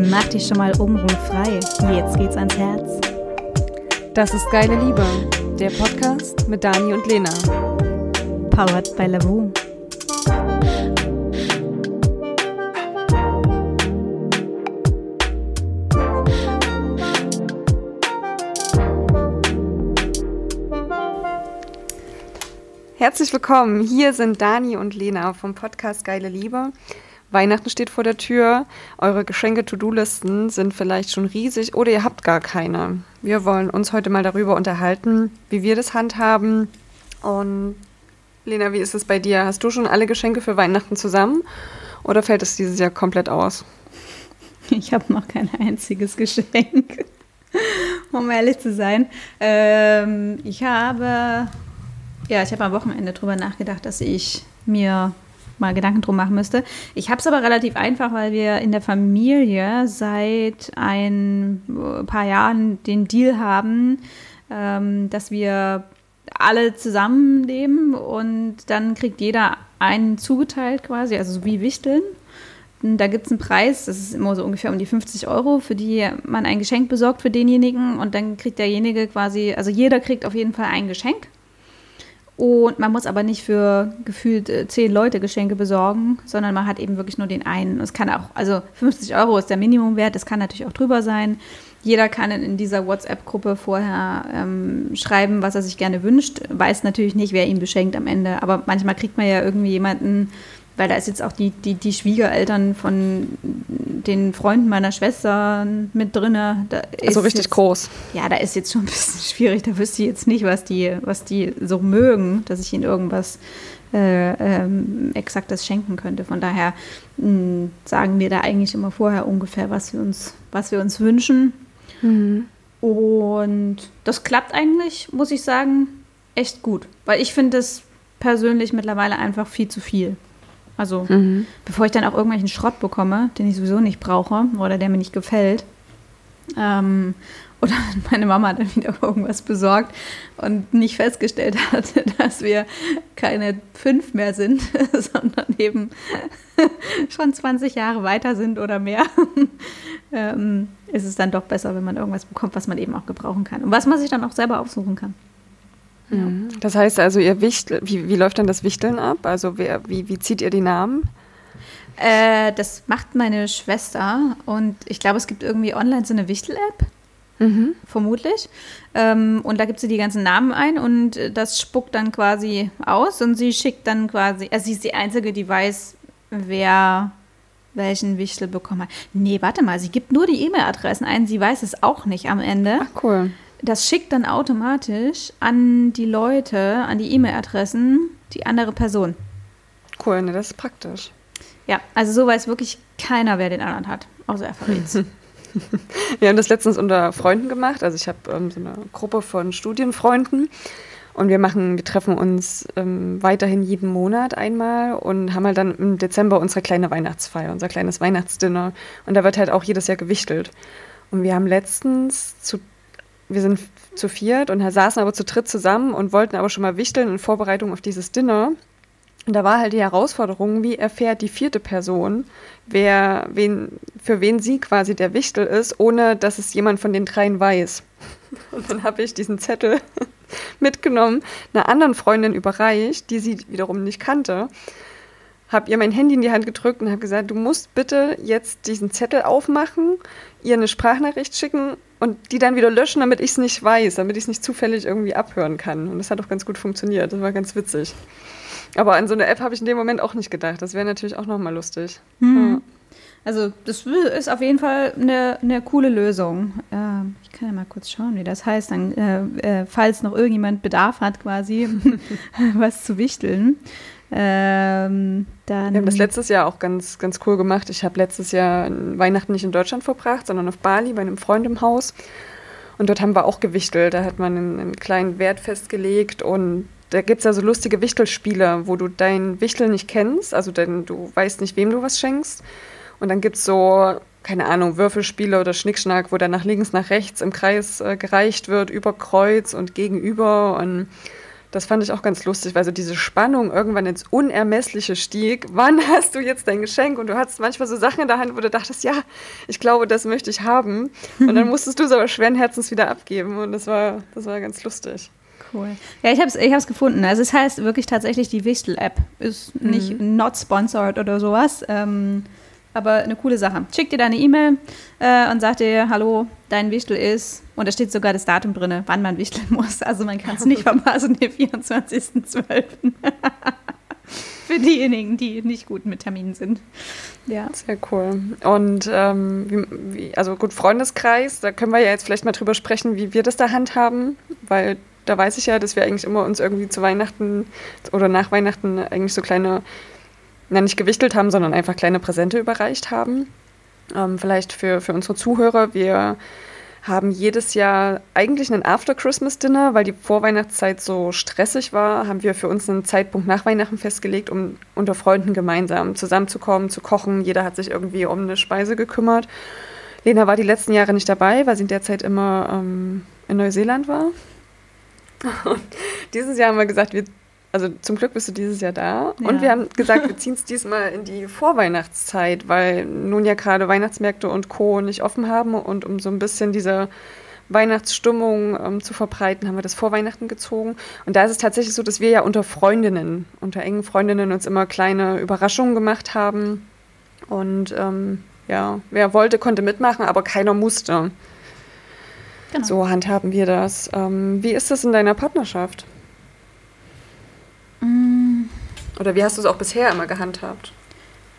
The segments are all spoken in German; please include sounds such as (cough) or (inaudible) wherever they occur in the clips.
Mach dich schon mal frei. Jetzt geht's ans Herz. Das ist Geile Liebe, der Podcast mit Dani und Lena. Powered by Lavu. Herzlich willkommen. Hier sind Dani und Lena vom Podcast Geile Liebe. Weihnachten steht vor der Tür. Eure Geschenke-To-Do-Listen sind vielleicht schon riesig oder ihr habt gar keine. Wir wollen uns heute mal darüber unterhalten, wie wir das handhaben. Und Lena, wie ist es bei dir? Hast du schon alle Geschenke für Weihnachten zusammen oder fällt es dieses Jahr komplett aus? (laughs) Ich habe noch kein einziges Geschenk, (laughs) um ehrlich zu sein. Ähm, ich habe ja, ich habe am Wochenende drüber nachgedacht, dass ich mir mal Gedanken drum machen müsste. Ich habe es aber relativ einfach, weil wir in der Familie seit ein paar Jahren den Deal haben, ähm, dass wir alle zusammenleben und dann kriegt jeder einen zugeteilt quasi, also so wie Wichteln. Da gibt es einen Preis, das ist immer so ungefähr um die 50 Euro, für die man ein Geschenk besorgt für denjenigen und dann kriegt derjenige quasi, also jeder kriegt auf jeden Fall ein Geschenk und man muss aber nicht für gefühlt äh, zehn Leute Geschenke besorgen, sondern man hat eben wirklich nur den einen. Es kann auch, also 50 Euro ist der Minimumwert, das kann natürlich auch drüber sein. Jeder kann in dieser WhatsApp-Gruppe vorher ähm, schreiben, was er sich gerne wünscht. Weiß natürlich nicht, wer ihm beschenkt am Ende, aber manchmal kriegt man ja irgendwie jemanden weil da ist jetzt auch die, die, die Schwiegereltern von den Freunden meiner Schwester mit drin. also richtig jetzt, groß. Ja, da ist jetzt schon ein bisschen (laughs) schwierig. Da wüsste ich jetzt nicht, was die, was die so mögen, dass ich ihnen irgendwas äh, ähm, Exaktes schenken könnte. Von daher mh, hm, sagen wir da eigentlich immer vorher ungefähr, was wir uns, was wir uns wünschen. Mhm. Und das klappt eigentlich, muss ich sagen, echt gut. Weil ich finde es persönlich mittlerweile einfach viel zu viel. Also mhm. bevor ich dann auch irgendwelchen Schrott bekomme, den ich sowieso nicht brauche oder der mir nicht gefällt. Ähm, (laughs) oder meine Mama dann wieder irgendwas besorgt und nicht festgestellt (laughs) hatte, dass wir keine fünf mehr sind, (laughs) sondern eben schon 20 Jahre weiter sind oder mehr, ähm, ist es dann doch besser, wenn man irgendwas bekommt, was man eben auch gebrauchen kann und was man sich dann auch selber aussuchen kann. Ja. Das heißt also, ihr Wichtel, wie, wie läuft dann das Wichteln ab? Also wer, wie, wie zieht ihr die Namen? Äh, das macht meine Schwester und ich glaube, es gibt irgendwie online so eine Wichtel-App. Mhm. Vermutlich. Ähm, und da gibt sie die ganzen Namen ein und das spuckt dann quasi aus und sie schickt dann quasi, also sie ist die Einzige, die weiß, wer welchen Wichtel bekommen hat. Nee, warte mal, sie gibt nur die E-Mail-Adressen ein, sie weiß es auch nicht am Ende. Ach, cool das schickt dann automatisch an die Leute, an die E-Mail-Adressen, die andere Person. Cool, ne, das ist praktisch. Ja, also so weiß wirklich keiner, wer den anderen hat, außer er verrät's. (laughs) Wir haben das letztens unter Freunden gemacht. Also ich habe ähm, so eine Gruppe von Studienfreunden und wir machen, wir treffen uns ähm, weiterhin jeden Monat einmal und haben halt dann im Dezember unsere kleine Weihnachtsfeier, unser kleines Weihnachtsdinner. Und da wird halt auch jedes Jahr gewichtelt. Und wir haben letztens zu wir sind zu viert und saßen aber zu dritt zusammen und wollten aber schon mal wichteln in Vorbereitung auf dieses Dinner. Und da war halt die Herausforderung, wie erfährt die vierte Person, wer, wen, für wen sie quasi der Wichtel ist, ohne dass es jemand von den dreien weiß. (laughs) Und dann habe ich diesen Zettel (laughs) mitgenommen, einer anderen Freundin überreicht, die sie wiederum nicht kannte habe ihr mein Handy in die Hand gedrückt und habe gesagt, du musst bitte jetzt diesen Zettel aufmachen, ihr eine Sprachnachricht schicken und die dann wieder löschen, damit ich es nicht weiß, damit ich es nicht zufällig irgendwie abhören kann. Und das hat auch ganz gut funktioniert. Das war ganz witzig. Aber an so eine App habe ich in dem Moment auch nicht gedacht. Das wäre natürlich auch nochmal lustig. Hm. Ja. Also das ist auf jeden Fall eine, eine coole Lösung. Äh, ich kann ja mal kurz schauen, wie das heißt, dann, äh, äh, falls noch irgendjemand Bedarf hat, quasi (laughs) was zu wichteln. Ähm, dann Wir haben das letztes Jahr auch ganz, ganz cool gemacht. Ich habe letztes Jahr Weihnachten nicht in Deutschland verbracht, sondern auf Bali bei einem Freund im Haus. Und dort haben wir auch gewichtelt. Da hat man einen, einen kleinen Wert festgelegt und da gibt es ja so lustige Wichtelspiele, wo du dein Wichtel nicht kennst, also denn du weißt nicht, wem du was schenkst. Und dann gibt es so, keine Ahnung, Würfelspiele oder Schnickschnack, wo dann nach links, nach rechts im Kreis äh, gereicht wird, über Kreuz und gegenüber. Und Das fand ich auch ganz lustig, weil so diese Spannung irgendwann ins Unermessliche stieg. Wann hast du jetzt dein Geschenk? Und du hattest manchmal so Sachen in der Hand, wo du dachtest, ja, ich glaube, das möchte ich haben. Und dann musstest du es aber schweren Herzens wieder abgeben. Und das war, das war ganz lustig. Cool. Ja, ich habe es ich gefunden. Also es heißt wirklich tatsächlich die Wichtel-App. Ist nicht mhm. not sponsored oder sowas. Ähm, aber eine coole Sache. Schick dir deine E-Mail äh, und sag dir, hallo, dein Wichtel ist, und da steht sogar das Datum drin, wann man wichteln muss. Also man kann es nicht (laughs) verpassen, den 24.12. (laughs) Für diejenigen, die nicht gut mit Terminen sind. Ja. Sehr cool. Und ähm, wie, wie, also gut, Freundeskreis, da können wir ja jetzt vielleicht mal drüber sprechen, wie wir das da handhaben, weil da weiß ich ja, dass wir eigentlich immer uns irgendwie zu Weihnachten oder nach Weihnachten eigentlich so kleine na, nicht gewichtelt haben, sondern einfach kleine Präsente überreicht haben. Ähm, vielleicht für, für unsere Zuhörer, wir haben jedes Jahr eigentlich einen After-Christmas-Dinner, weil die Vorweihnachtszeit so stressig war, haben wir für uns einen Zeitpunkt nach Weihnachten festgelegt, um unter Freunden gemeinsam zusammenzukommen, zu kochen. Jeder hat sich irgendwie um eine Speise gekümmert. Lena war die letzten Jahre nicht dabei, weil sie in der Zeit immer ähm, in Neuseeland war. (laughs) Und dieses Jahr haben wir gesagt, wir also zum Glück bist du dieses Jahr da. Ja. Und wir haben gesagt, wir (laughs) ziehen es diesmal in die Vorweihnachtszeit, weil nun ja gerade Weihnachtsmärkte und Co. nicht offen haben. Und um so ein bisschen diese Weihnachtsstimmung ähm, zu verbreiten, haben wir das vor Weihnachten gezogen. Und da ist es tatsächlich so, dass wir ja unter Freundinnen, unter engen Freundinnen uns immer kleine Überraschungen gemacht haben. Und ähm, ja, wer wollte, konnte mitmachen, aber keiner musste. Genau. So handhaben wir das. Ähm, wie ist das in deiner Partnerschaft? Oder wie hast du es auch bisher immer gehandhabt?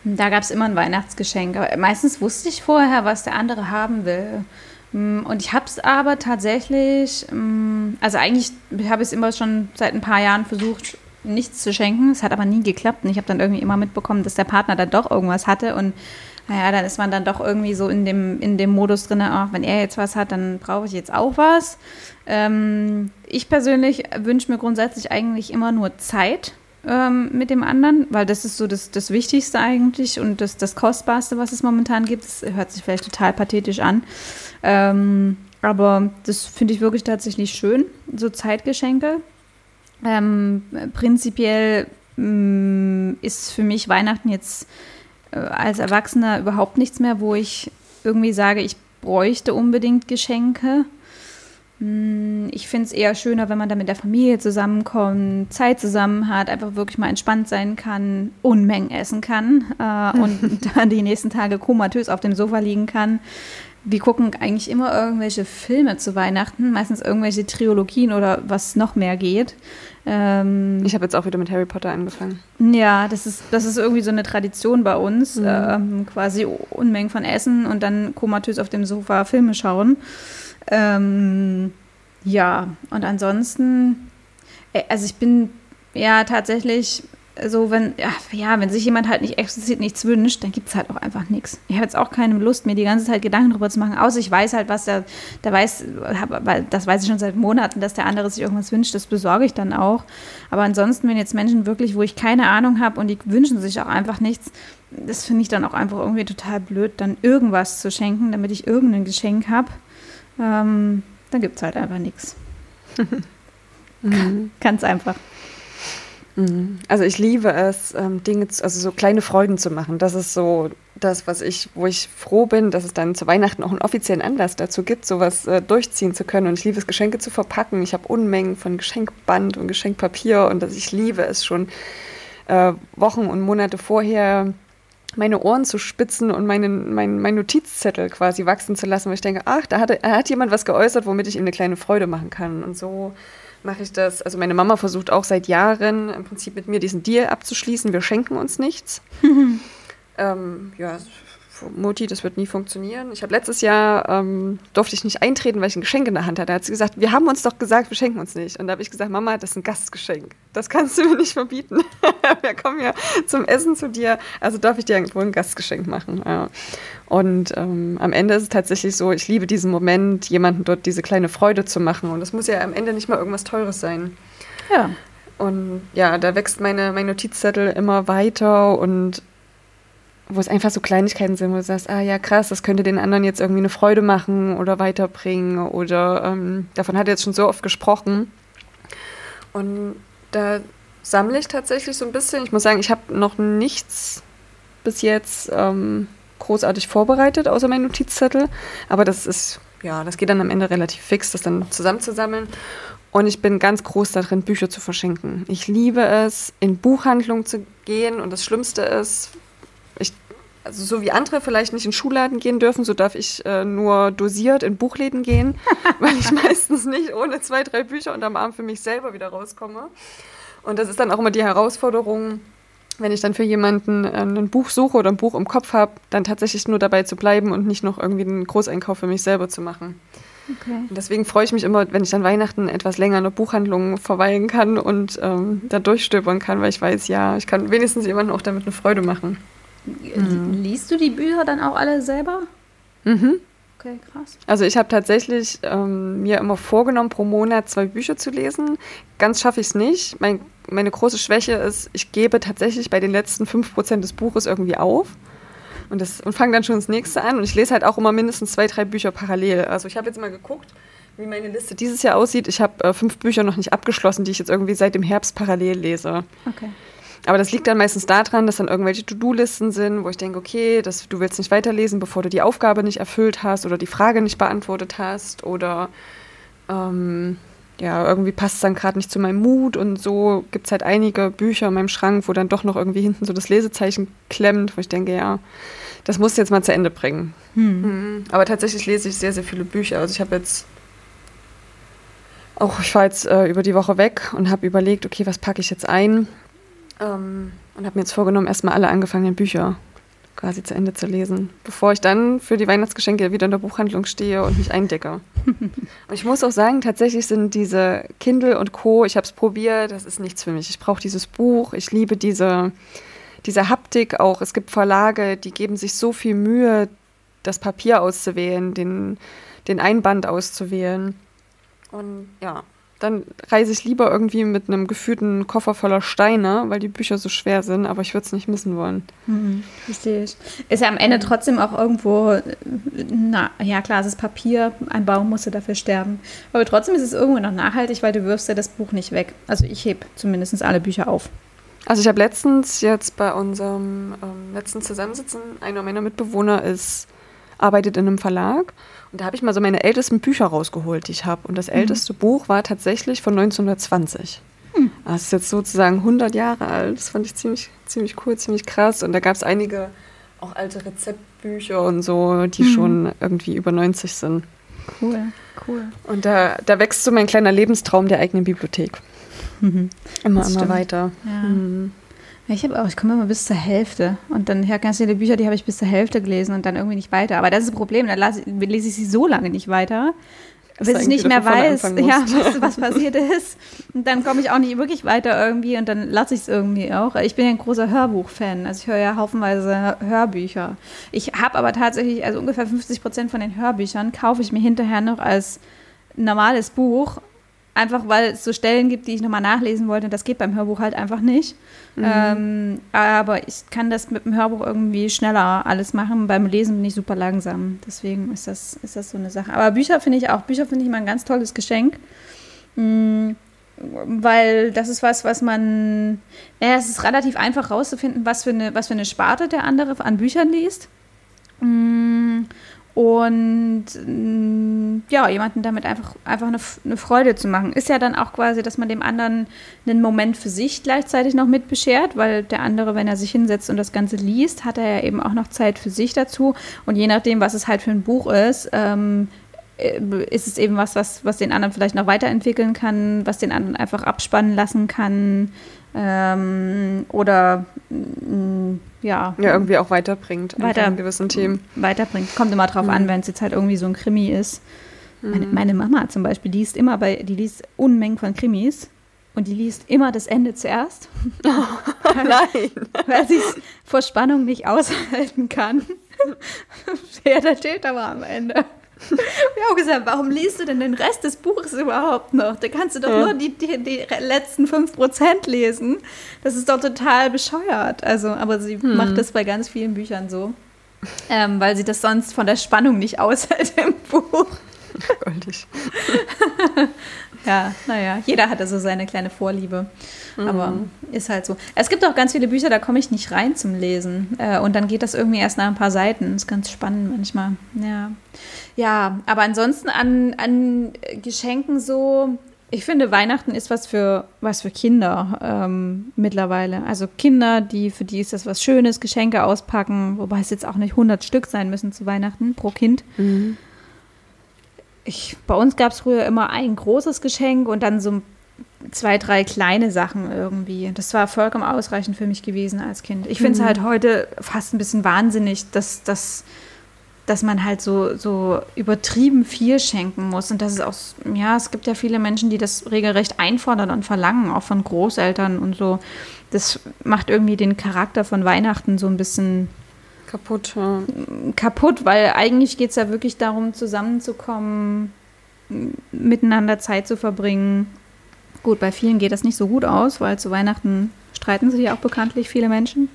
Da gab es immer ein Weihnachtsgeschenk. Aber meistens wusste ich vorher, was der andere haben will. Mm, und ich habe es aber tatsächlich, mm, also eigentlich habe ich es immer schon seit ein paar Jahren versucht, nichts zu schenken. Es hat aber nie geklappt. Und ich habe dann irgendwie immer mitbekommen, dass der Partner dann doch irgendwas hatte. Und naja, dann ist man dann doch irgendwie so in dem, in dem Modus drin, ach, wenn er jetzt was hat, dann brauche ich jetzt auch was. Ähm, ich persönlich wünsche mir grundsätzlich eigentlich immer nur Zeit ähm, mit dem anderen, weil das ist so das, das Wichtigste eigentlich und das, das Kostbarste, was es momentan gibt. Das hört sich vielleicht total pathetisch an. Ähm, aber das finde ich wirklich tatsächlich schön, so Zeitgeschenke. Ähm, prinzipiell mh, mm, ist für mich Weihnachten jetzt äh, als Erwachsener überhaupt nichts mehr, wo ich irgendwie sage, ich bräuchte unbedingt Geschenke. Hm, ich finde es eher schöner, wenn man da mit der Familie zusammenkommt, Zeit zusammen hat, einfach wirklich mal entspannt sein kann, Unmengen essen kann äh, (laughs) und dann die nächsten Tage komatös auf dem Sofa liegen kann. Wir gucken eigentlich immer irgendwelche Filme zu Weihnachten, meistens irgendwelche Trilogien oder was noch mehr geht. Ähm, ich habe jetzt auch wieder mit Harry Potter angefangen. Ja, das ist, das ist irgendwie so eine Tradition bei uns. Mhm. Ähm, quasi Unmengen von Essen und dann komatös auf dem Sofa Filme schauen. Ähm, ja, und ansonsten, äh, also ich bin ja tatsächlich so, wenn, ja, wenn sich jemand halt nicht explizit nichts wünscht, dann gibt es halt auch einfach nichts. Ich habe jetzt auch keine Lust, mir die ganze Zeit Gedanken darüber zu machen, außer ich weiß halt, was der, der weiß, das weiß ich schon seit Monaten, dass der andere sich irgendwas wünscht, das besorge ich dann auch. Aber ansonsten, wenn jetzt Menschen wirklich, wo ich keine Ahnung habe und die wünschen sich auch einfach nichts, das finde ich dann auch einfach irgendwie total blöd, dann irgendwas zu schenken, damit ich irgendein Geschenk habe ähm, dann gibt es halt einfach nichts. (laughs) Mhm. Ganz einfach. Mhm. Also ich liebe es, ähm, Dinge, also so kleine Freuden zu machen. Das ist so das, was ich, wo ich froh bin, dass es dann zu Weihnachten auch einen offiziellen Anlass dazu gibt, sowas äh, durchziehen zu können. Und ich liebe es, Geschenke zu verpacken. Ich habe Unmengen von Geschenkband und Geschenkpapier und dass ich liebe es schon äh, Wochen und Monate vorher meine Ohren zu spitzen und meinen, mein, mein Notizzettel quasi wachsen zu lassen, weil ich denke, ach, da hat, hat jemand was geäußert, womit ich ihm eine kleine Freude machen kann. Und so mache ich das. Also meine Mama versucht auch seit Jahren im Prinzip mit mir diesen Deal abzuschließen. Wir schenken uns nichts. (laughs) ähm, ja, Mutti, das wird nie funktionieren. Ich habe letztes Jahr, ähm, durfte ich nicht eintreten, weil ich ein Geschenk in der Hand hatte. Da hat sie gesagt, wir haben uns doch gesagt, wir schenken uns nicht. Und da habe ich gesagt, Mama, das ist ein Gastgeschenk. Das kannst du mir nicht verbieten. (laughs) wir kommen ja zum Essen zu dir, also darf ich dir irgendwo ein Gastgeschenk machen. Ja. Und ähm, am Ende ist es tatsächlich so, ich liebe diesen Moment, jemanden dort diese kleine Freude zu machen. Und das muss ja am Ende nicht mal irgendwas Teures sein. Ja. Und ja, da wächst meine, mein Notizzettel immer weiter und wo es einfach so Kleinigkeiten sind, wo du sagst, ah ja, krass, das könnte den anderen jetzt irgendwie eine Freude machen oder weiterbringen oder ähm, davon hat er jetzt schon so oft gesprochen. Und da sammle ich tatsächlich so ein bisschen. Ich muss sagen, ich habe noch nichts bis jetzt ähm, großartig vorbereitet, außer mein Notizzettel. Aber das ist, ja, das geht dann am Ende relativ fix, das dann zusammenzusammeln. Und ich bin ganz groß darin, Bücher zu verschenken. Ich liebe es, in Buchhandlungen zu gehen. Und das Schlimmste ist, also so wie andere vielleicht nicht in Schulladen gehen dürfen, so darf ich äh, nur dosiert in Buchläden gehen, (laughs) weil ich meistens nicht ohne zwei, drei Bücher unterm Arm für mich selber wieder rauskomme. Und das ist dann auch immer die Herausforderung, wenn ich dann für jemanden äh, ein Buch suche oder ein Buch im Kopf habe, dann tatsächlich nur dabei zu bleiben und nicht noch irgendwie einen Großeinkauf für mich selber zu machen. Okay. Und deswegen freue ich mich immer, wenn ich dann Weihnachten etwas länger in der Buchhandlung verweilen kann und ähm, da durchstöbern kann, weil ich weiß, ja, ich kann wenigstens jemandem auch damit eine Freude machen. Mhm. Liest du die Bücher dann auch alle selber? Mhm. Okay, krass. Also ich habe tatsächlich ähm, mir immer vorgenommen, pro Monat zwei Bücher zu lesen. Ganz schaffe ich es nicht. Mein, meine große Schwäche ist, ich gebe tatsächlich bei den letzten 5% des Buches irgendwie auf und, und fange dann schon das nächste an. Und ich lese halt auch immer mindestens zwei, drei Bücher parallel. Also ich habe jetzt mal geguckt, wie meine Liste dieses Jahr aussieht. Ich habe äh, fünf Bücher noch nicht abgeschlossen, die ich jetzt irgendwie seit dem Herbst parallel lese. Okay. Aber das liegt dann meistens daran, dass dann irgendwelche To-Do-Listen sind, wo ich denke, okay, das, du willst nicht weiterlesen, bevor du die Aufgabe nicht erfüllt hast oder die Frage nicht beantwortet hast oder ähm, ja, irgendwie passt es dann gerade nicht zu meinem Mut und so gibt es halt einige Bücher in meinem Schrank, wo dann doch noch irgendwie hinten so das Lesezeichen klemmt, wo ich denke, ja, das musst du jetzt mal zu Ende bringen. Hm. Mhm. Aber tatsächlich lese ich sehr, sehr viele Bücher. Also ich habe jetzt auch, ich war jetzt äh, über die Woche weg und habe überlegt, okay, was packe ich jetzt ein? Ähm, und habe mir jetzt vorgenommen, erstmal alle angefangenen Bücher quasi zu Ende zu lesen, bevor ich dann für die Weihnachtsgeschenke wieder in der Buchhandlung stehe und mich eindecke. (laughs) und ich muss auch sagen, tatsächlich sind diese Kindle und Co., ich habe es probiert, das ist nichts für mich. Ich brauche dieses Buch, ich liebe diese, diese Haptik auch. Es gibt Verlage, die geben sich so viel Mühe, das Papier auszuwählen, den, den Einband auszuwählen. Und ja, dann reise ich lieber irgendwie mit einem gefühlten Koffer voller Steine, weil die Bücher so schwer sind, aber ich würde es nicht missen wollen. Hm, verstehe ich. Ist ja am Ende trotzdem auch irgendwo, na ja klar, es ist Papier, ein Baum musste dafür sterben. Aber trotzdem ist es irgendwo noch nachhaltig, weil du wirfst ja das Buch nicht weg. Also ich hebe zumindest alle Bücher auf. Also ich habe letztens jetzt bei unserem ähm, letzten Zusammensitzen, einer meiner Mitbewohner ist, arbeitet in einem Verlag und da habe ich mal so meine ältesten Bücher rausgeholt, die ich habe. Und das mhm. älteste Buch war tatsächlich von 1920. Mhm. Das ist jetzt sozusagen 100 Jahre alt. Das fand ich ziemlich, ziemlich cool, ziemlich krass. Und da gab es einige auch alte Rezeptbücher und so, die mhm. schon irgendwie über 90 sind. Cool, cool. Und da, da wächst so mein kleiner Lebenstraum der eigenen Bibliothek. Mhm. Immer, immer weiter. Ja. Mhm. Ich habe auch, ich komme immer bis zur Hälfte und dann ja, ganz viele Bücher, die habe ich bis zur Hälfte gelesen und dann irgendwie nicht weiter. Aber das ist das Problem, dann lese, lese ich sie so lange nicht weiter, bis ich nicht mehr weiß, ja, was, was passiert (laughs) ist. Und dann komme ich auch nicht wirklich weiter irgendwie und dann lasse ich es irgendwie auch. Ich bin ja ein großer Hörbuch-Fan, also ich höre ja haufenweise Hörbücher. Ich habe aber tatsächlich, also ungefähr 50 Prozent von den Hörbüchern kaufe ich mir hinterher noch als normales Buch Einfach weil es so Stellen gibt, die ich nochmal nachlesen wollte. Das geht beim Hörbuch halt einfach nicht. Mhm. Ähm, aber ich kann das mit dem Hörbuch irgendwie schneller alles machen. Beim Lesen bin ich super langsam. Deswegen ist das, ist das so eine Sache. Aber Bücher finde ich auch, Bücher finde ich immer ein ganz tolles Geschenk. Mhm weil das ist was, was man, naja, es ist relativ einfach rauszufinden, was für eine, was für eine Sparte der andere an Büchern liest. Mm, und mm, ja, jemanden damit einfach, einfach eine, eine, Freude zu machen. Ist ja dann auch quasi, dass man dem anderen einen Moment für sich gleichzeitig noch mit beschert, weil der andere, wenn er sich hinsetzt und das Ganze liest, hat er ja eben auch noch Zeit für sich dazu. Und je nachdem, was es halt für ein Buch ist, ähm, äh, ist es eben was, was, was den anderen vielleicht noch weiterentwickeln kann, was den anderen einfach abspannen lassen kann. Ähm, oder mm, ja. Ja, irgendwie auch weiterbringt weiter, in gewissen Themen. Weiterbringt. Kommt immer drauf mhm. an, wenn es jetzt halt irgendwie so ein Krimi ist. Mhm. Meine, meine, Mama zum Beispiel, liest immer bei, die liest Unmengen von Krimis und die liest immer das Ende zuerst. (laughs) Oh, nein. (laughs) weil sie es vor Spannung nicht aushalten kann. (laughs) Wer der Täter war am Ende. Ich habe auch gesagt, warum liest du denn den Rest des Buches überhaupt noch? Da kannst du doch ja. nur die, die, die letzten 5% lesen. Das ist doch total bescheuert. Also, aber sie hm. macht das bei ganz vielen Büchern so. Ähm, weil sie das sonst von der Spannung nicht aushält im Buch. (laughs) Goldig. (laughs) ja, naja, jeder hat also seine kleine Vorliebe. Mhm. Aber ist halt so. Es gibt auch ganz viele Bücher, da komme ich nicht rein zum Lesen. Äh, und dann geht das irgendwie erst nach ein paar Seiten. Ist ganz spannend manchmal. Ja. Ja, aber ansonsten an, an Geschenken so, ich finde, Weihnachten ist was für, was für Kinder ähm, mittlerweile. Also Kinder, die, für die ist das was Schönes, Geschenke auspacken, wobei es jetzt auch nicht 100 Stück sein müssen zu Weihnachten pro Kind. Mhm. Ich, bei uns gab es früher immer ein großes Geschenk und dann so zwei, drei kleine Sachen irgendwie. Das war vollkommen ausreichend für mich gewesen als Kind. Ich finde es mhm. halt heute fast ein bisschen wahnsinnig, dass das dass man halt so, so übertrieben viel schenken muss. Und das ist auch, ja, es gibt ja viele Menschen, die das regelrecht einfordern und verlangen, auch von Großeltern und so. Das macht irgendwie den Charakter von Weihnachten so ein bisschen kaputt. Ja. Kaputt, weil eigentlich geht es ja wirklich darum, zusammenzukommen, miteinander Zeit zu verbringen. Gut, bei vielen geht das nicht so gut aus, weil zu Weihnachten streiten sich ja auch bekanntlich viele Menschen.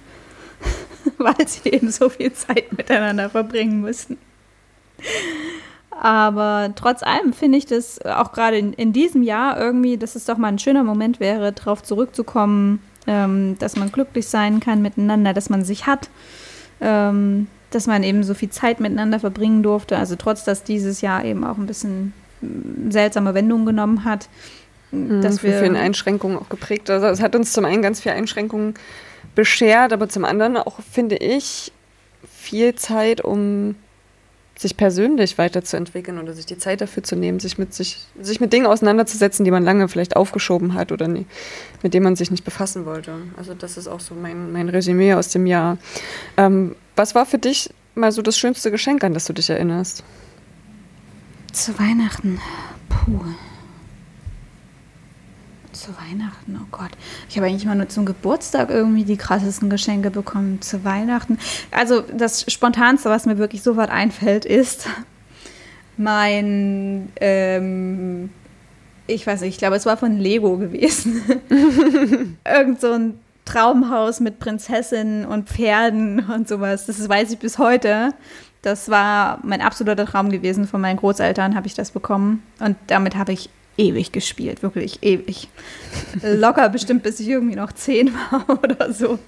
(laughs) weil sie eben so viel Zeit miteinander verbringen müssen. Aber trotz allem finde ich das auch gerade in, in, diesem Jahr irgendwie, dass es doch mal ein schöner Moment wäre, darauf zurückzukommen, ähm, dass man glücklich sein kann miteinander, dass man sich hat, ähm, dass man eben so viel Zeit miteinander verbringen durfte. Also trotz, dass dieses Jahr eben auch ein bisschen mm, seltsame Wendungen genommen hat. Mhm, dass wir vielen Einschränkungen auch geprägt. Also es hat uns zum einen ganz viele Einschränkungen beschert, aber zum anderen auch, finde ich, viel Zeit, um sich persönlich weiterzuentwickeln oder sich die Zeit dafür zu nehmen, sich mit, sich, sich mit Dingen auseinanderzusetzen, die man lange vielleicht aufgeschoben hat oder nie, mit denen man sich nicht befassen wollte. Also das ist auch so mein, mein Resümee aus dem Jahr. Ähm, was war für dich mal so das schönste Geschenk, an das du dich erinnerst? Zu Weihnachten. Puh zu Weihnachten, oh Gott. Ich habe eigentlich mal nur zum Geburtstag irgendwie die krassesten Geschenke bekommen. Zu Weihnachten. Also das Spontanste, was mir wirklich sofort einfällt, ist mein, ähm, ich weiß nicht, ich glaube, es war von Lego gewesen. (laughs) Irgend so ein Traumhaus mit Prinzessinnen und Pferden und sowas. Das weiß ich bis heute. Das war mein absoluter Traum gewesen. Von meinen Großeltern habe ich das bekommen. Und damit habe ich ewig gespielt, wirklich ewig. Locker bestimmt, bis ich irgendwie noch zehn war (laughs) oder so.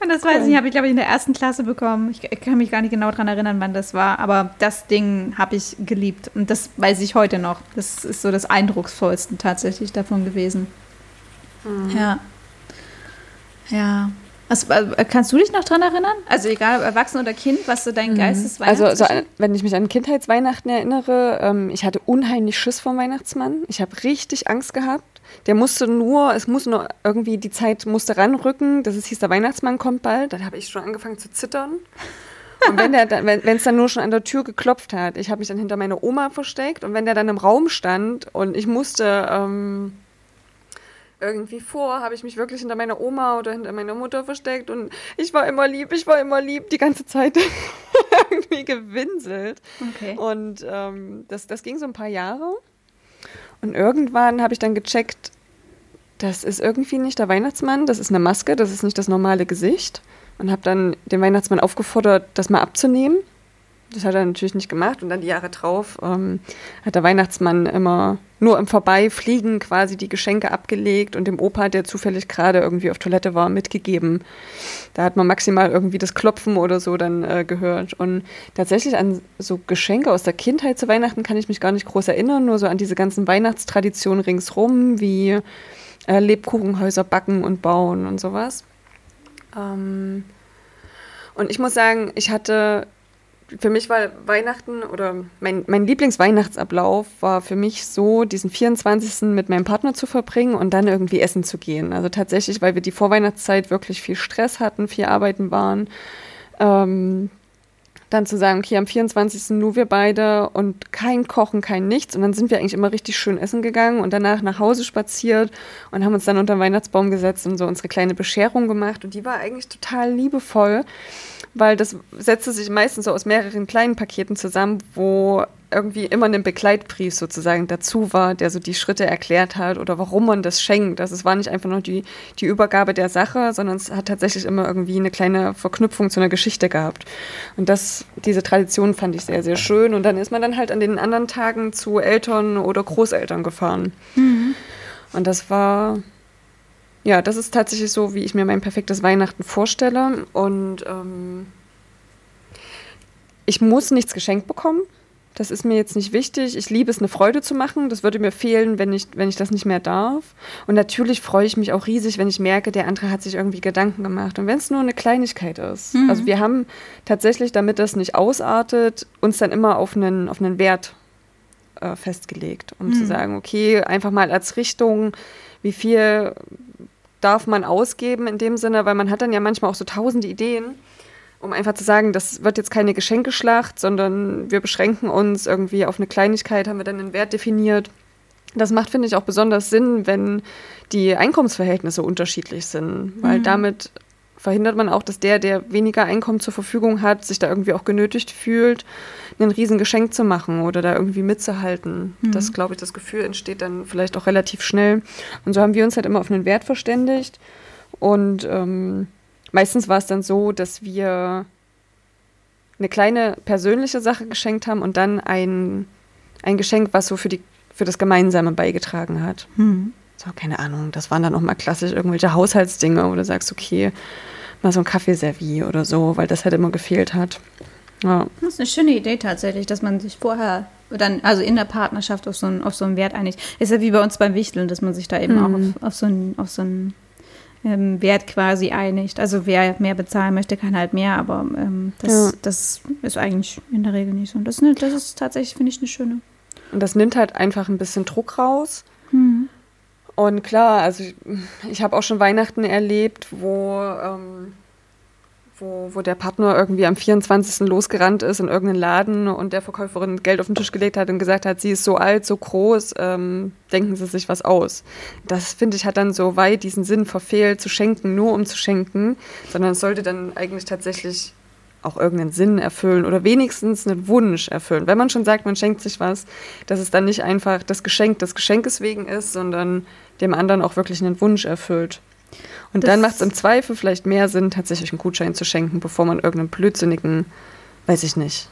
Und das weiß ich, habe ich, glaube ich, in der ersten Klasse bekommen. Ich, ich, kann mich gar nicht genau daran erinnern, wann das war, aber das Ding habe ich geliebt. Und das weiß ich heute noch. Das ist so das Eindrucksvollste tatsächlich davon gewesen. Mhm. Ja. Ja. Was, äh, kannst du dich noch dran erinnern? Also egal, Erwachsene oder Kind, was so dein mhm. Geistesweihnachten Also so, wenn ich mich an Kindheitsweihnachten erinnere, ähm, ich hatte unheimlich Schiss vom Weihnachtsmann. Ich habe richtig Angst gehabt. Der musste nur, es muss nur irgendwie, die Zeit musste ranrücken, dass es hieß, der Weihnachtsmann kommt bald. Dann habe ich schon angefangen zu zittern. Und wenn der, wenn es dann nur schon an der Tür geklopft hat, ich habe mich dann hinter meine Oma versteckt und wenn der dann im Raum stand und ich musste ähm, irgendwie vor, habe ich mich wirklich hinter meiner Oma oder hinter meiner Mutter versteckt und ich war immer lieb, ich war immer lieb, die ganze Zeit (laughs) irgendwie gewinselt. Okay. Und ähm, das, das ging so ein paar Jahre. Und irgendwann habe ich dann gecheckt, das ist irgendwie nicht der Weihnachtsmann, das ist eine Maske, das ist nicht das normale Gesicht. Und habe dann den Weihnachtsmann aufgefordert, das mal abzunehmen. Das hat er natürlich nicht gemacht. Und dann die Jahre drauf ähm, hat der Weihnachtsmann immer nur im Vorbeifliegen quasi die Geschenke abgelegt und dem Opa, der zufällig gerade irgendwie auf Toilette war, mitgegeben. Da hat man maximal irgendwie das Klopfen oder so dann äh, gehört. Und tatsächlich an so Geschenke aus der Kindheit zu Weihnachten kann ich mich gar nicht groß erinnern, nur so an diese ganzen Weihnachtstraditionen ringsrum, wie äh, Lebkuchenhäuser backen und bauen und sowas. Ähm und ich muss sagen, ich hatte für mich war Weihnachten oder mein, mein Lieblingsweihnachtsablauf war für mich so, diesen 24. mit meinem Partner zu verbringen und dann irgendwie essen zu gehen. Also tatsächlich, weil wir die Vorweihnachtszeit wirklich viel Stress hatten, viel arbeiten waren. Ähm, dann zu sagen, okay, am 24. nur wir beide und kein Kochen, kein Nichts. Und dann sind wir eigentlich immer richtig schön essen gegangen und danach nach Hause spaziert und haben uns dann unter den Weihnachtsbaum gesetzt und so unsere kleine Bescherung gemacht. Und die war eigentlich total liebevoll weil das setzte sich meistens so aus mehreren kleinen Paketen zusammen, wo irgendwie immer ein Begleitbrief sozusagen dazu war, der so die Schritte erklärt hat oder warum man das schenkt. Also es war nicht einfach nur die, die Übergabe der Sache, sondern es hat tatsächlich immer irgendwie eine kleine Verknüpfung zu einer Geschichte gehabt. Und das, diese Tradition fand ich sehr, sehr schön. Und dann ist man dann halt an den anderen Tagen zu Eltern oder Großeltern gefahren. Mhm. Und das war, ja, das ist tatsächlich so, wie ich mir mein perfektes Weihnachten vorstelle. Und ähm, ich muss nichts geschenkt bekommen. Das ist mir jetzt nicht wichtig. Ich liebe es, eine Freude zu machen. Das würde mir fehlen, wenn ich, wenn ich das nicht mehr darf. Und natürlich freue ich mich auch riesig, wenn ich merke, der andere hat sich irgendwie Gedanken gemacht. Und wenn es nur eine Kleinigkeit ist. Mhm. Also wir haben tatsächlich, damit das nicht ausartet, uns dann immer auf einen, auf einen Wert äh, festgelegt, um mhm. zu sagen, okay, einfach mal als Richtung, wie viel darf man ausgeben in dem Sinne, weil man hat dann ja manchmal auch so tausende Ideen um einfach zu sagen, das wird jetzt keine Geschenkeschlacht, sondern wir beschränken uns irgendwie auf eine Kleinigkeit, haben wir dann einen Wert definiert. Das macht, finde ich, auch besonders Sinn, wenn die Einkommensverhältnisse unterschiedlich sind, weil mhm. damit verhindert man auch, dass der, der weniger Einkommen zur Verfügung hat, sich da irgendwie auch genötigt fühlt, ein Riesengeschenk zu machen oder da irgendwie mitzuhalten. Mhm. Das, glaube ich, das Gefühl entsteht dann vielleicht auch relativ schnell. Und so haben wir uns halt immer auf einen Wert verständigt und ähm, meistens war es dann so, dass wir eine kleine persönliche Sache geschenkt haben und dann ein, ein Geschenk, was so für, die, für das Gemeinsame beigetragen hat. Hm. So, keine Ahnung, das waren dann auch mal klassisch irgendwelche Haushaltsdinge, wo du sagst, okay, mal so ein Kaffeeservie oder so, weil das halt immer gefehlt hat. Ja. Das ist eine schöne Idee tatsächlich, dass man sich vorher dann, also in der Partnerschaft auf so einen, auf so einen Wert einigt. Ist ja wie bei uns beim Wichteln, dass man sich da eben mhm. auch auf, auf, so einen, auf so einen ähm, Wert quasi einigt. Also wer mehr bezahlen möchte, kann halt mehr, aber ähm, das, ja. das ist eigentlich in der Regel nicht so. Und das, ne, das ist tatsächlich, finde ich, eine schöne. Und das nimmt halt einfach ein bisschen Druck raus. Mhm. Und klar, also ich, ich habe auch schon Weihnachten erlebt, wo ähm, wo, wo der Partner irgendwie am 24. losgerannt ist in irgendeinen Laden und der Verkäuferin Geld auf den Tisch gelegt hat und gesagt hat, sie ist so alt, so groß, ähm, denken Sie sich was aus. Das, finde ich, hat dann so weit diesen Sinn verfehlt, zu schenken, nur um zu schenken, sondern es sollte dann eigentlich tatsächlich auch irgendeinen Sinn erfüllen oder wenigstens einen Wunsch erfüllen. Wenn man schon sagt, man schenkt sich was, dass es dann nicht einfach das Geschenk des Geschenkes wegen ist, sondern dem anderen auch wirklich einen Wunsch erfüllt. Und das dann macht es im Zweifel vielleicht mehr Sinn, tatsächlich einen Gutschein zu schenken, bevor man irgendeinen blödsinnigen, weiß ich nicht,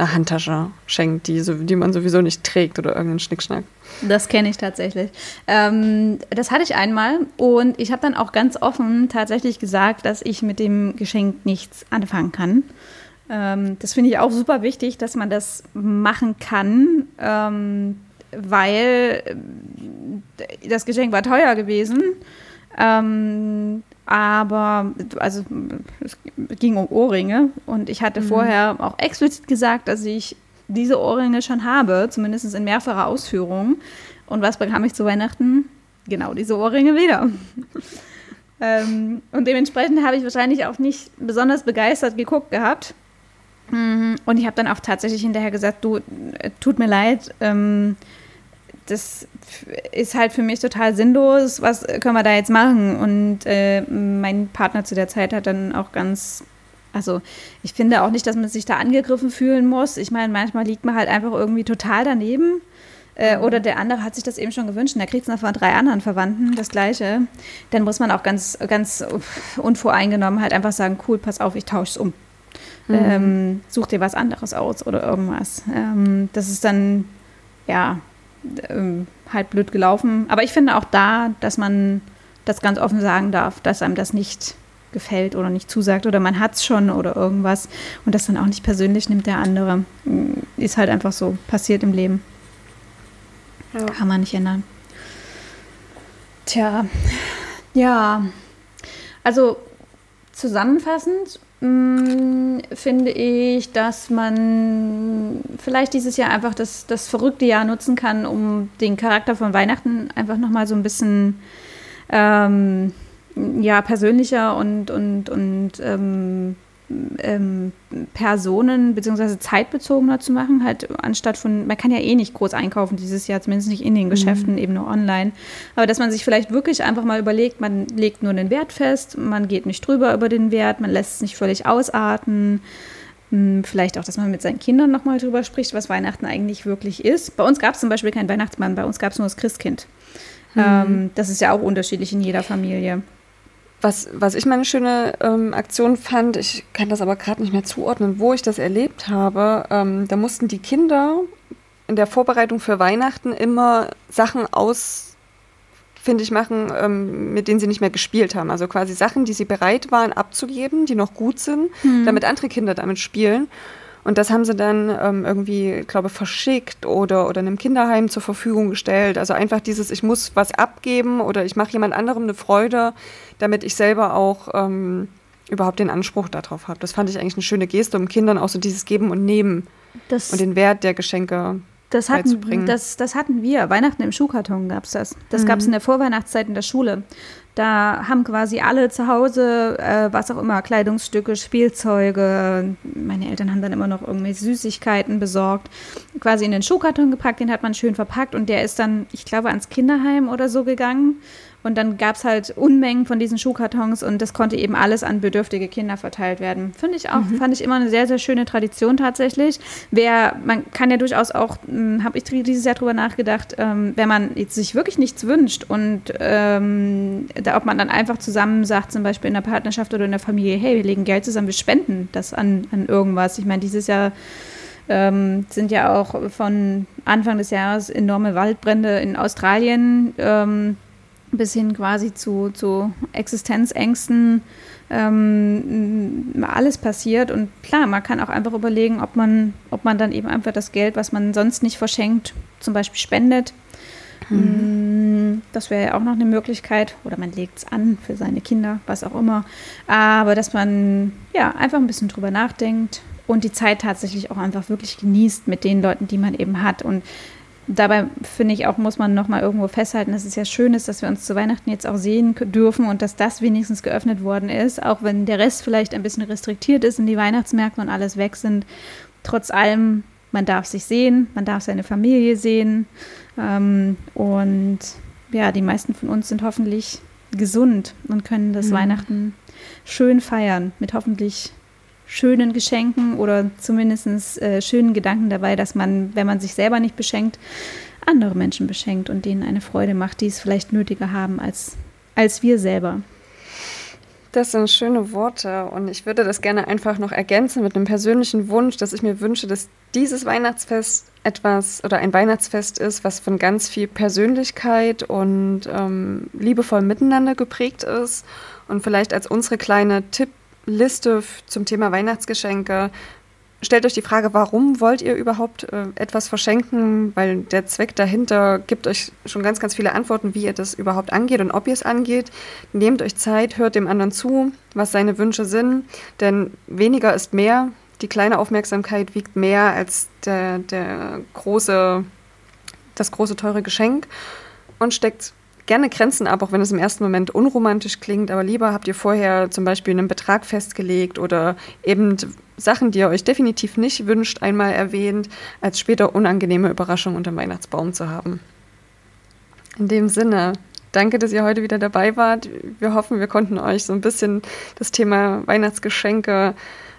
eine Handtasche schenkt, die, die man sowieso nicht trägt oder irgendeinen Schnickschnack. Das kenne ich tatsächlich. Ähm, das hatte ich einmal und ich habe dann auch ganz offen tatsächlich gesagt, dass ich mit dem Geschenk nichts anfangen kann. Ähm, das finde ich auch super wichtig, dass man das machen kann, ähm, weil das Geschenk war teuer gewesen ähm, aber also es ging um Ohrringe und ich hatte mhm. vorher auch explizit gesagt, dass ich diese Ohrringe schon habe, zumindest in mehrfacher Ausführung. Und was bekam ich zu Weihnachten? Genau diese Ohrringe wieder. (laughs) ähm, und dementsprechend habe ich wahrscheinlich auch nicht besonders begeistert geguckt gehabt. Mhm. Und ich habe dann auch tatsächlich hinterher gesagt, du, äh, tut mir leid, ähm, das ist halt für mich total sinnlos. Was können wir da jetzt machen? Und äh, mein Partner zu der Zeit hat dann auch ganz, also ich finde auch nicht, dass man sich da angegriffen fühlen muss. Ich meine, manchmal liegt man halt einfach irgendwie total daneben. Äh, mhm. oder der andere hat sich das eben schon gewünscht und er kriegt es noch von drei anderen Verwandten, das Gleiche. Dann muss man auch ganz, ganz unvoreingenommen halt einfach sagen: Cool, pass auf, ich tausche es um. Mhm. Ähm, such dir was anderes aus oder irgendwas. Ähm, das ist dann, ja, ähm, halt blöd gelaufen. Aber ich finde auch da, dass man das ganz offen sagen darf, dass einem das nicht gefällt oder nicht zusagt oder man hat es schon oder irgendwas und das dann auch nicht persönlich nimmt der andere. Mm, ist halt einfach so passiert im Leben. Ja. Kann man nicht ändern. Tja, ja. Also zusammenfassend Mm, finde ich, dass man vielleicht dieses Jahr einfach das, das verrückte Jahr nutzen kann, um den Charakter von Weihnachten einfach nochmal so ein bisschen ähm, ja, persönlicher und, und, und ähm, ähm, Personen bzw. zeitbezogener zu machen, halt anstatt von, man kann ja eh nicht groß einkaufen dieses Jahr, zumindest nicht in den mhm. Geschäften, mhm. eben nur online. Aber dass man sich vielleicht wirklich einfach mal überlegt, man legt nur den Wert fest, man geht nicht drüber über den Wert, man lässt es nicht völlig ausarten Hm, vielleicht auch, dass man mit seinen Kindern nochmal drüber spricht, was Weihnachten eigentlich wirklich ist. Bei uns gab es zum Beispiel keinen Weihnachtsmann, bei uns gab es nur das Christkind. Mhm. Ähm, das ist ja auch unterschiedlich in jeder Familie. Was, was ich meine schöne ähm, Aktion fand, ich kann das aber gerade nicht mehr zuordnen, wo ich das erlebt habe, ähm, da mussten die Kinder in der Vorbereitung für Weihnachten immer Sachen ausfindig machen, ähm, mit denen sie nicht mehr gespielt haben. Also quasi Sachen, die sie bereit waren abzugeben, die noch gut sind, mhm. damit andere Kinder damit spielen. Und das haben sie dann ähm, irgendwie, glaube ich, verschickt oder, oder einem Kinderheim zur Verfügung gestellt. Also einfach dieses, ich muss was abgeben oder ich mache jemand anderem eine Freude, damit ich selber auch ähm, überhaupt den Anspruch darauf habe. Das fand ich eigentlich eine schöne Geste, um Kindern auch so dieses Geben und Nehmen das, und den Wert der Geschenke das hatten, das, das hatten wir. Weihnachten im Schuhkarton gab es das. Das mhm. gab es in der Vorweihnachtszeit in der Schule. Da haben quasi alle zu Hause, äh, was auch immer, Kleidungsstücke, Spielzeuge. Meine Eltern haben dann immer noch irgendwelche Süßigkeiten besorgt. Quasi in den Schuhkarton gepackt, den hat man schön verpackt und der ist dann, ich glaube, ans Kinderheim oder so gegangen. Und dann gab es halt Unmengen von diesen Schuhkartons und das konnte eben alles an bedürftige Kinder verteilt werden. Finde ich auch, mhm. fand ich immer eine sehr, sehr schöne Tradition tatsächlich. Wer, man kann ja durchaus auch, hm, habe ich dieses Jahr drüber nachgedacht, ähm, wenn man jetzt sich wirklich nichts wünscht und ähm, da, ob man dann einfach zusammen sagt, zum Beispiel in der Partnerschaft oder in der Familie, hey, wir legen Geld zusammen, wir spenden das an, an irgendwas. Ich meine, dieses Jahr ähm, sind ja auch von Anfang des Jahres enorme Waldbrände in Australien ähm, bis hin quasi zu, zu Existenzängsten ähm, alles passiert. Und klar, man kann auch einfach überlegen, ob man, ob man dann eben einfach das Geld, was man sonst nicht verschenkt, zum Beispiel spendet. Mhm. Mm, das wäre ja auch noch eine Möglichkeit. Oder man legt es an für seine Kinder, was auch immer. Aber dass man ja einfach ein bisschen drüber nachdenkt und die Zeit tatsächlich auch einfach wirklich genießt mit den Leuten, die man eben hat. Und dabei finde ich auch, muss man nochmal irgendwo festhalten, dass es ja schön ist, dass wir uns zu Weihnachten jetzt auch sehen dürfen und dass das wenigstens geöffnet worden ist, auch wenn der Rest vielleicht ein bisschen restriktiert ist und die Weihnachtsmärkte und alles weg sind. Trotz allem, man darf sich sehen, man darf seine Familie sehen ähm, und ja, die meisten von uns sind hoffentlich gesund und können das mhm. Weihnachten schön feiern mit hoffentlich schönen Geschenken oder zumindest äh, schönen Gedanken dabei, dass man, wenn man sich selber nicht beschenkt, andere Menschen beschenkt und denen eine Freude macht, die es vielleicht nötiger haben als, als wir selber. Das sind schöne Worte und ich würde das gerne einfach noch ergänzen mit einem persönlichen Wunsch, dass ich mir wünsche, dass dieses Weihnachtsfest etwas oder ein Weihnachtsfest ist, was von ganz viel Persönlichkeit und ähm, liebevoll miteinander geprägt ist und vielleicht als unsere kleine Tipp Liste zum Thema Weihnachtsgeschenke. Stellt euch die Frage, warum wollt ihr überhaupt äh, etwas verschenken? Weil der Zweck dahinter gibt euch schon ganz, ganz viele Antworten, wie ihr das überhaupt angeht und ob ihr es angeht. Nehmt euch Zeit, hört dem anderen zu, was seine Wünsche sind, denn weniger ist mehr. Die kleine Aufmerksamkeit wiegt mehr als der, der große, das große teure Geschenk und steckt gerne Grenzen ab, auch wenn es im ersten Moment unromantisch klingt, aber lieber habt ihr vorher zum Beispiel einen Betrag festgelegt oder eben Sachen, die ihr euch definitiv nicht wünscht, einmal erwähnt, als später unangenehme Überraschung unter dem Weihnachtsbaum zu haben. In dem Sinne, danke, dass ihr heute wieder dabei wart. Wir hoffen, wir konnten euch so ein bisschen das Thema Weihnachtsgeschenke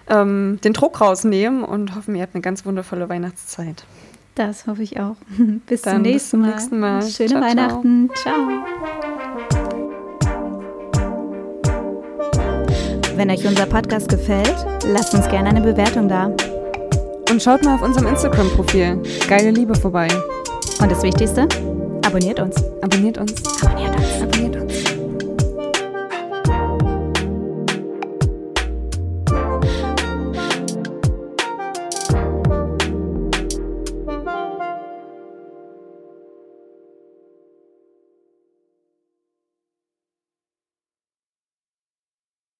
ähm, den Druck rausnehmen und hoffen, ihr habt eine ganz wundervolle Weihnachtszeit. Das hoffe ich auch. (laughs) bis, zum nächsten, bis zum nächsten Mal. Schöne ciao, Weihnachten. ciao. ciao. Wenn euch unser Podcast gefällt, lasst uns gerne eine Bewertung da. Und schaut mal auf unserem Instagram-Profil Geile Liebe vorbei. Und das Wichtigste, abonniert uns. Abonniert uns. Abonniert uns. Abonniert uns.